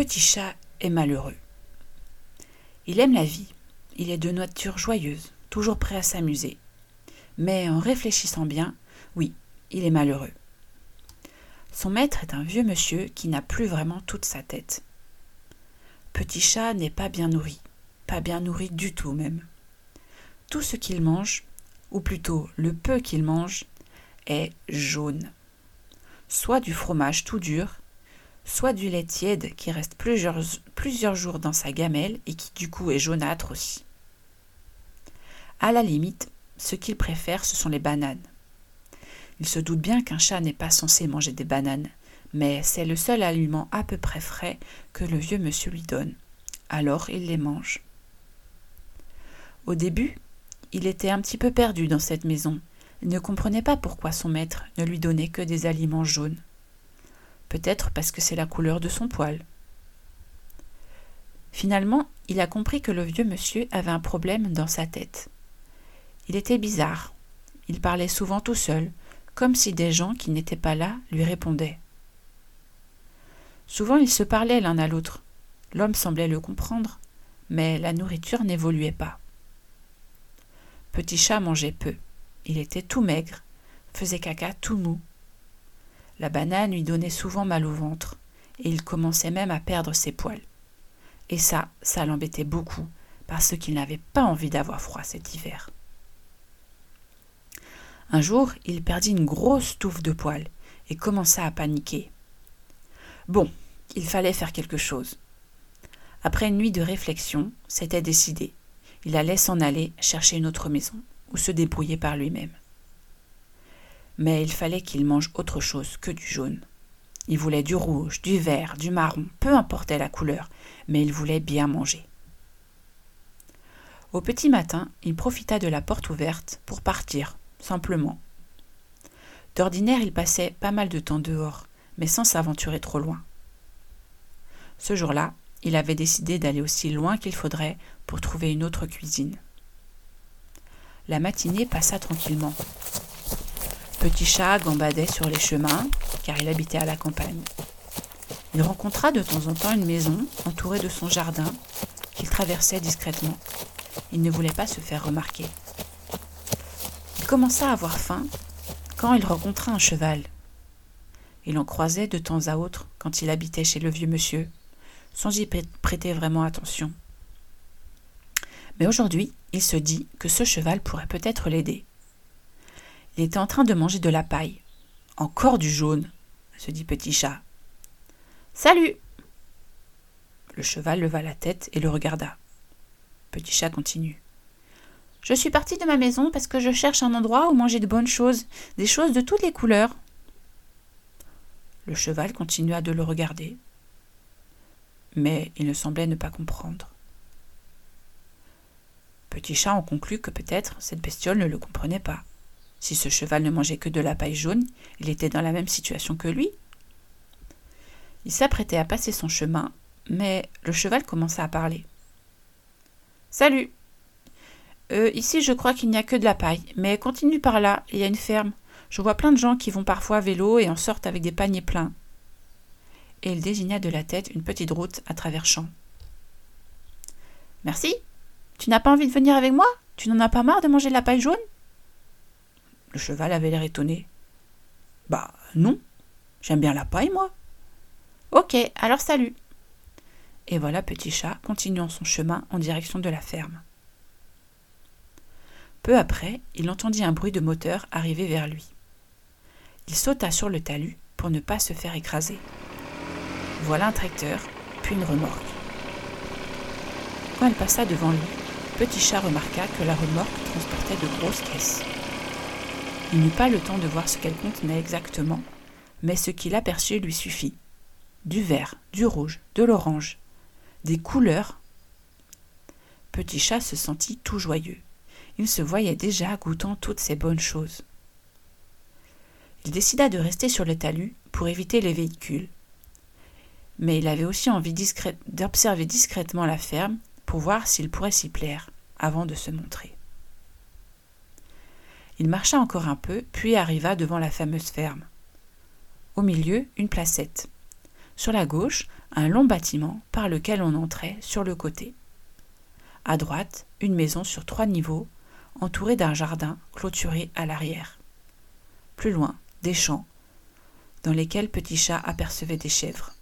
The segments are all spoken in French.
Petit chat est malheureux. Il aime la vie, il est de nature joyeuse, toujours prêt à s'amuser. Mais en réfléchissant bien, oui, il est malheureux. Son maître est un vieux monsieur qui n'a plus vraiment toute sa tête. Petit chat n'est pas bien nourri, pas bien nourri du tout même. Tout ce qu'il mange, ou plutôt le peu qu'il mange, est jaune. Soit du fromage tout dur, soit du lait tiède qui reste plusieurs, jours dans sa gamelle et qui du coup est jaunâtre aussi. À la limite, ce qu'il préfère, ce sont les bananes. Il se doute bien qu'un chat n'est pas censé manger des bananes, mais c'est le seul aliment à peu près frais que le vieux monsieur lui donne. Alors il les mange. Au début, il était un petit peu perdu dans cette maison. Il ne comprenait pas pourquoi son maître ne lui donnait que des aliments jaunes. Peut-être parce que c'est la couleur de son poil. Finalement, il a compris que le vieux monsieur avait un problème dans sa tête. Il était bizarre. Il parlait souvent tout seul, comme si des gens qui n'étaient pas là lui répondaient. Souvent ils se parlaient l'un à l'autre. L'homme semblait le comprendre, mais la nourriture n'évoluait pas. Petit chat mangeait peu. Il était tout maigre, faisait caca tout mou. La banane lui donnait souvent mal au ventre, et il commençait même à perdre ses poils. Et ça, ça l'embêtait beaucoup, parce qu'il n'avait pas envie d'avoir froid cet hiver. Un jour, il perdit une grosse touffe de poils et commença à paniquer. Bon, il fallait faire quelque chose. Après une nuit de réflexion, c'était décidé. Il allait s'en aller chercher une autre maison, ou se débrouiller par lui-même. Mais il fallait qu'il mange autre chose que du jaune. Il voulait du rouge, du vert, du marron, peu importait la couleur, mais il voulait bien manger. Au petit matin, il profita de la porte ouverte pour partir, simplement. D'ordinaire, il passait pas mal de temps dehors, mais sans s'aventurer trop loin. Ce jour-là, il avait décidé d'aller aussi loin qu'il faudrait pour trouver une autre cuisine. La matinée passa tranquillement. Petit chat gambadait sur les chemins, car il habitait à la campagne. Il rencontra de temps en temps une maison entourée de son jardin qu'il traversait discrètement. Il ne voulait pas se faire remarquer. Il commença à avoir faim quand il rencontra un cheval. Il en croisait de temps à autre quand il habitait chez le vieux monsieur, sans y prêter vraiment attention. Mais aujourd'hui, il se dit que ce cheval pourrait peut-être l'aider. Il était en train de manger de la paille. Encore du jaune, se dit Petit Chat. Salut Le cheval leva la tête et le regarda. Petit Chat continue. Je suis parti de ma maison parce que je cherche un endroit où manger de bonnes choses, des choses de toutes les couleurs. Le cheval continua de le regarder, mais il ne semblait ne pas comprendre. Petit chat en conclut que peut-être cette bestiole ne le comprenait pas. Si ce cheval ne mangeait que de la paille jaune, il était dans la même situation que lui. Il s'apprêtait à passer son chemin, mais le cheval commença à parler. Salut. Euh, ici, je crois qu'il n'y a que de la paille, mais continue par là, il y a une ferme. Je vois plein de gens qui vont parfois à vélo et en sortent avec des paniers pleins et il désigna de la tête une petite route à travers champs. Merci. Tu n'as pas envie de venir avec moi? Tu n'en as pas marre de manger de la paille jaune? Le cheval avait l'air étonné. Bah non. J'aime bien la paille, moi. Ok, alors salut. Et voilà Petit Chat continuant son chemin en direction de la ferme. Peu après, il entendit un bruit de moteur arriver vers lui. Il sauta sur le talus pour ne pas se faire écraser. Voilà un tracteur, puis une remorque. Quand elle passa devant lui, Petit Chat remarqua que la remorque transportait de grosses caisses. Il n'eut pas le temps de voir ce qu'elle contenait exactement, mais ce qu'il aperçut lui suffit. Du vert, du rouge, de l'orange, des couleurs. Petit Chat se sentit tout joyeux. Il se voyait déjà goûtant toutes ces bonnes choses. Il décida de rester sur le talus pour éviter les véhicules mais il avait aussi envie d'observer discrètement la ferme pour voir s'il pourrait s'y plaire avant de se montrer. Il marcha encore un peu, puis arriva devant la fameuse ferme. Au milieu, une placette. Sur la gauche, un long bâtiment par lequel on entrait sur le côté. À droite, une maison sur trois niveaux, entourée d'un jardin clôturé à l'arrière. Plus loin, des champs, dans lesquels Petit Chat apercevait des chèvres.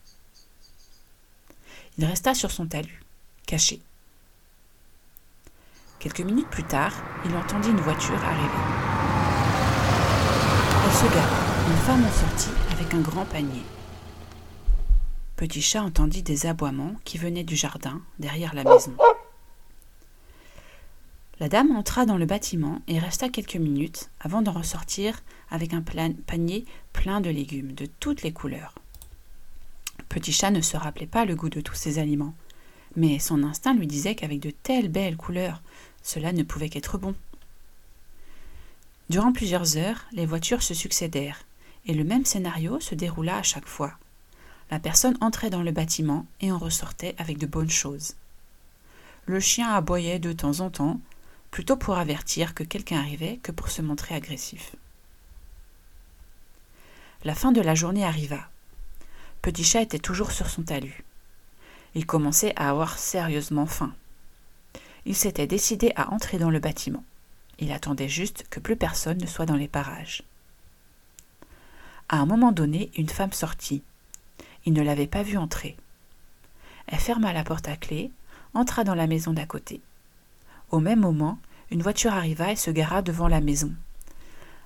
Il resta sur son talus, caché. Quelques minutes plus tard, il entendit une voiture arriver. Se gare. Une femme en sortit avec un grand panier. Petit chat entendit des aboiements qui venaient du jardin, derrière la maison. La dame entra dans le bâtiment et resta quelques minutes avant d'en ressortir avec un panier plein de légumes de toutes les couleurs. Petit chat ne se rappelait pas le goût de tous ces aliments, mais son instinct lui disait qu'avec de telles belles couleurs, cela ne pouvait qu'être bon. Durant plusieurs heures, les voitures se succédèrent, et le même scénario se déroula à chaque fois. La personne entrait dans le bâtiment et en ressortait avec de bonnes choses. Le chien aboyait de temps en temps, plutôt pour avertir que quelqu'un arrivait que pour se montrer agressif. La fin de la journée arriva. Petit chat était toujours sur son talus. Il commençait à avoir sérieusement faim. Il s'était décidé à entrer dans le bâtiment. Il attendait juste que plus personne ne soit dans les parages. À un moment donné, une femme sortit. Il ne l'avait pas vue entrer. Elle ferma la porte à clé, entra dans la maison d'à côté. Au même moment, une voiture arriva et se gara devant la maison.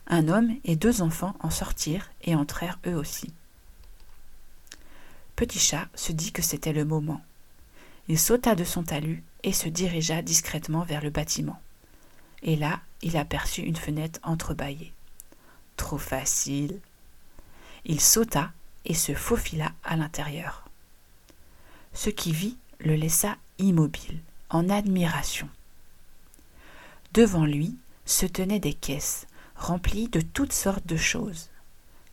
Un homme et deux enfants en sortirent et entrèrent eux aussi. Petit chat se dit que c'était le moment. Il sauta de son talus et se dirigea discrètement vers le bâtiment. Et là, il aperçut une fenêtre entrebâillée. Trop facile. Il sauta et se faufila à l'intérieur. Ce qui vit le laissa immobile, en admiration. Devant lui se tenaient des caisses remplies de toutes sortes de choses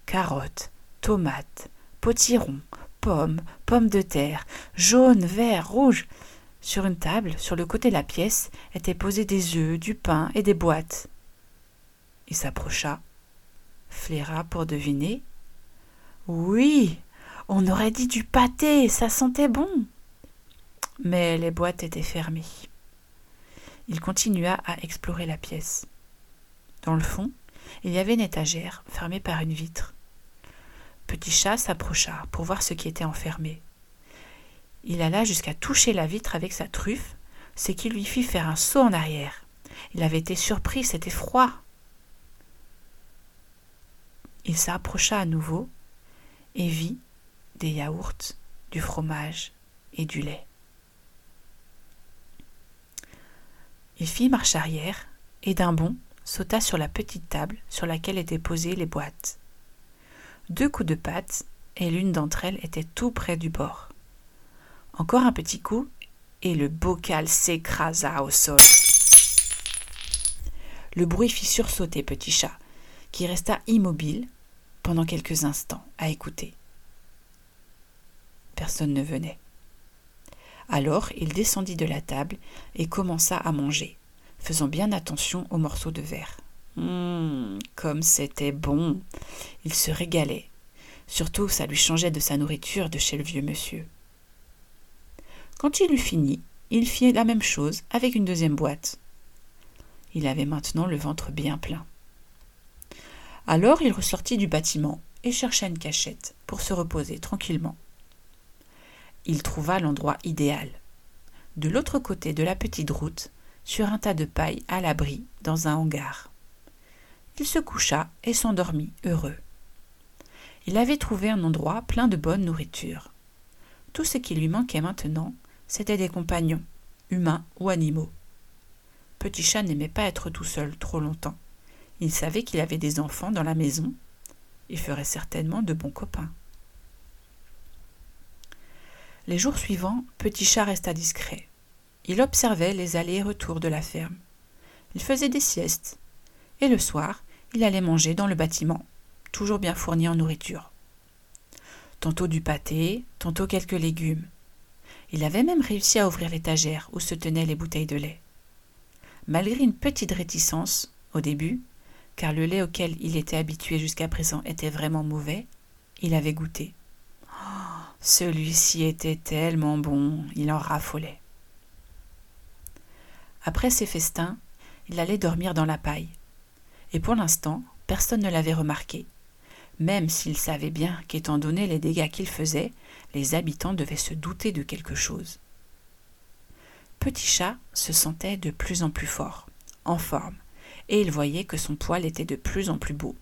carottes, tomates, potirons, pommes, pommes de terre, jaunes, verts, rouges. Sur une table, sur le côté de la pièce, étaient posés des œufs, du pain et des boîtes. Il s'approcha, flaira pour deviner. Oui, on aurait dit du pâté, ça sentait bon. Mais les boîtes étaient fermées. Il continua à explorer la pièce. Dans le fond, il y avait une étagère fermée par une vitre. Petit chat s'approcha pour voir ce qui était enfermé. Il alla jusqu'à toucher la vitre avec sa truffe, ce qui lui fit faire un saut en arrière. Il avait été surpris, c'était froid. Il s'approcha à nouveau et vit des yaourts, du fromage et du lait. Il fit marche arrière et d'un bond sauta sur la petite table sur laquelle étaient posées les boîtes. Deux coups de patte, et l'une d'entre elles était tout près du bord. Encore un petit coup, et le bocal s'écrasa au sol. Le bruit fit sursauter Petit Chat, qui resta immobile pendant quelques instants à écouter. Personne ne venait. Alors il descendit de la table et commença à manger, faisant bien attention aux morceaux de verre. Hum, comme c'était bon. Il se régalait. Surtout, ça lui changeait de sa nourriture de chez le vieux monsieur. Quand il eut fini, il fit la même chose avec une deuxième boîte. Il avait maintenant le ventre bien plein. Alors il ressortit du bâtiment et chercha une cachette pour se reposer tranquillement. Il trouva l'endroit idéal. De l'autre côté de la petite route, sur un tas de paille à l'abri dans un hangar il se coucha et s'endormit heureux. Il avait trouvé un endroit plein de bonne nourriture. Tout ce qui lui manquait maintenant, c'était des compagnons, humains ou animaux. Petit chat n'aimait pas être tout seul trop longtemps. Il savait qu'il avait des enfants dans la maison. Il ferait certainement de bons copains. Les jours suivants, Petit chat resta discret. Il observait les allers et retours de la ferme. Il faisait des siestes. Et le soir, il allait manger dans le bâtiment, toujours bien fourni en nourriture. Tantôt du pâté, tantôt quelques légumes. Il avait même réussi à ouvrir l'étagère où se tenaient les bouteilles de lait. Malgré une petite réticence, au début, car le lait auquel il était habitué jusqu'à présent était vraiment mauvais, il avait goûté. Oh, celui-ci était tellement bon, il en raffolait. Après ses festins, il allait dormir dans la paille. Et pour l'instant, personne ne l'avait remarqué, même s'il savait bien qu'étant donné les dégâts qu'il faisait, les habitants devaient se douter de quelque chose. Petit Chat se sentait de plus en plus fort, en forme, et il voyait que son poil était de plus en plus beau.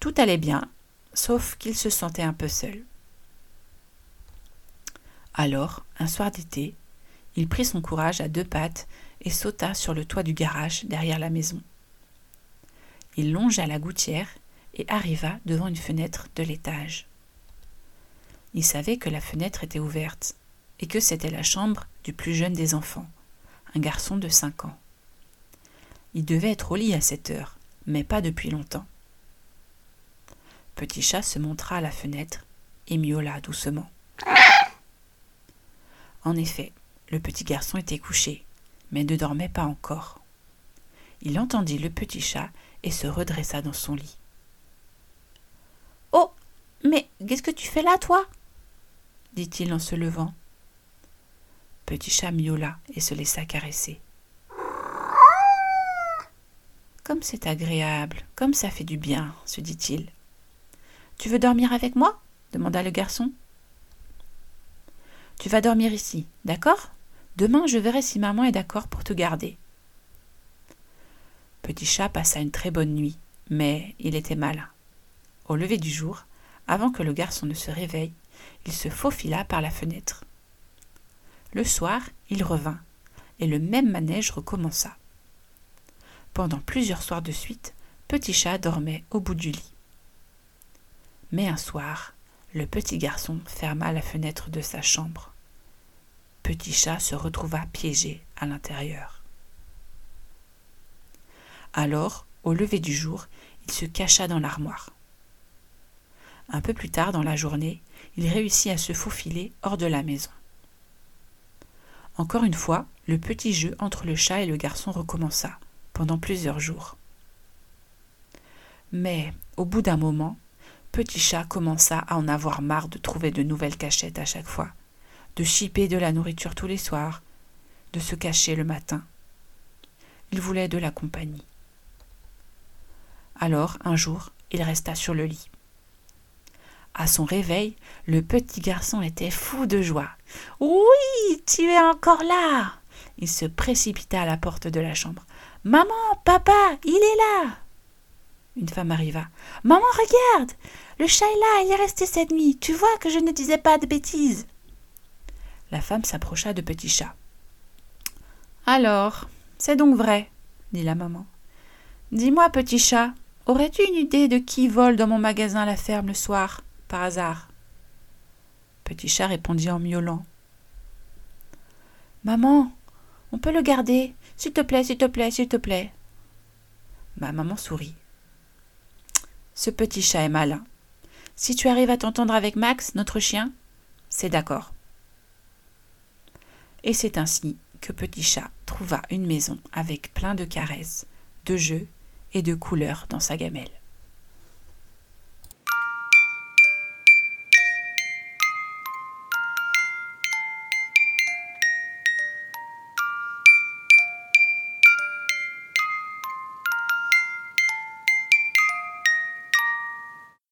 Tout allait bien, sauf qu'il se sentait un peu seul. Alors, un soir d'été, il prit son courage à deux pattes et sauta sur le toit du garage derrière la maison. Il longea la gouttière et arriva devant une fenêtre de l'étage. Il savait que la fenêtre était ouverte et que c'était la chambre du plus jeune des enfants, un garçon de cinq ans. Il devait être au lit à cette heure, mais pas depuis longtemps. Petit chat se montra à la fenêtre et miaula doucement. En effet, le petit garçon était couché, mais ne dormait pas encore. Il entendit le petit chat et se redressa dans son lit. Oh. Mais qu'est-ce que tu fais là, toi? Dit-il en se levant. Petit chat miaula et se laissa caresser. Comme c'est agréable, comme ça fait du bien, se dit-il. Tu veux dormir avec moi? demanda le garçon. Tu vas dormir ici, d'accord? Demain, je verrai si maman est d'accord pour te garder. Petit chat passa une très bonne nuit, mais il était malin. Au lever du jour, avant que le garçon ne se réveille, il se faufila par la fenêtre. Le soir, il revint, et le même manège recommença. Pendant plusieurs soirs de suite, Petit Chat dormait au bout du lit. Mais un soir, le petit garçon ferma la fenêtre de sa chambre. Petit Chat se retrouva piégé à l'intérieur. Alors, au lever du jour, il se cacha dans l'armoire. Un peu plus tard dans la journée, il réussit à se faufiler hors de la maison. Encore une fois, le petit jeu entre le chat et le garçon recommença, pendant plusieurs jours. Mais, au bout d'un moment, Petit Chat commença à en avoir marre de trouver de nouvelles cachettes à chaque fois de chipper de la nourriture tous les soirs, de se cacher le matin. Il voulait de la compagnie. Alors, un jour, il resta sur le lit. À son réveil, le petit garçon était fou de joie. Oui, tu es encore là. Il se précipita à la porte de la chambre. Maman, papa, il est là. Une femme arriva. Maman, regarde. Le chat est là, il est resté cette nuit. Tu vois que je ne disais pas de bêtises. La femme s'approcha de Petit Chat. Alors, c'est donc vrai, dit la maman. Dis-moi, Petit Chat, aurais-tu une idée de qui vole dans mon magasin à la ferme le soir, hasard Petit Chat répondit en miaulant. Maman, on peut le garder, s'il te plaît, s'il te plaît, s'il te plaît. Ma maman sourit. Ce petit chat est malin. Si tu arrives à t'entendre avec Max, notre chien, c'est d'accord. Et c'est ainsi que Petit Chat trouva une maison avec plein de caresses, de jeux et de couleurs dans sa gamelle.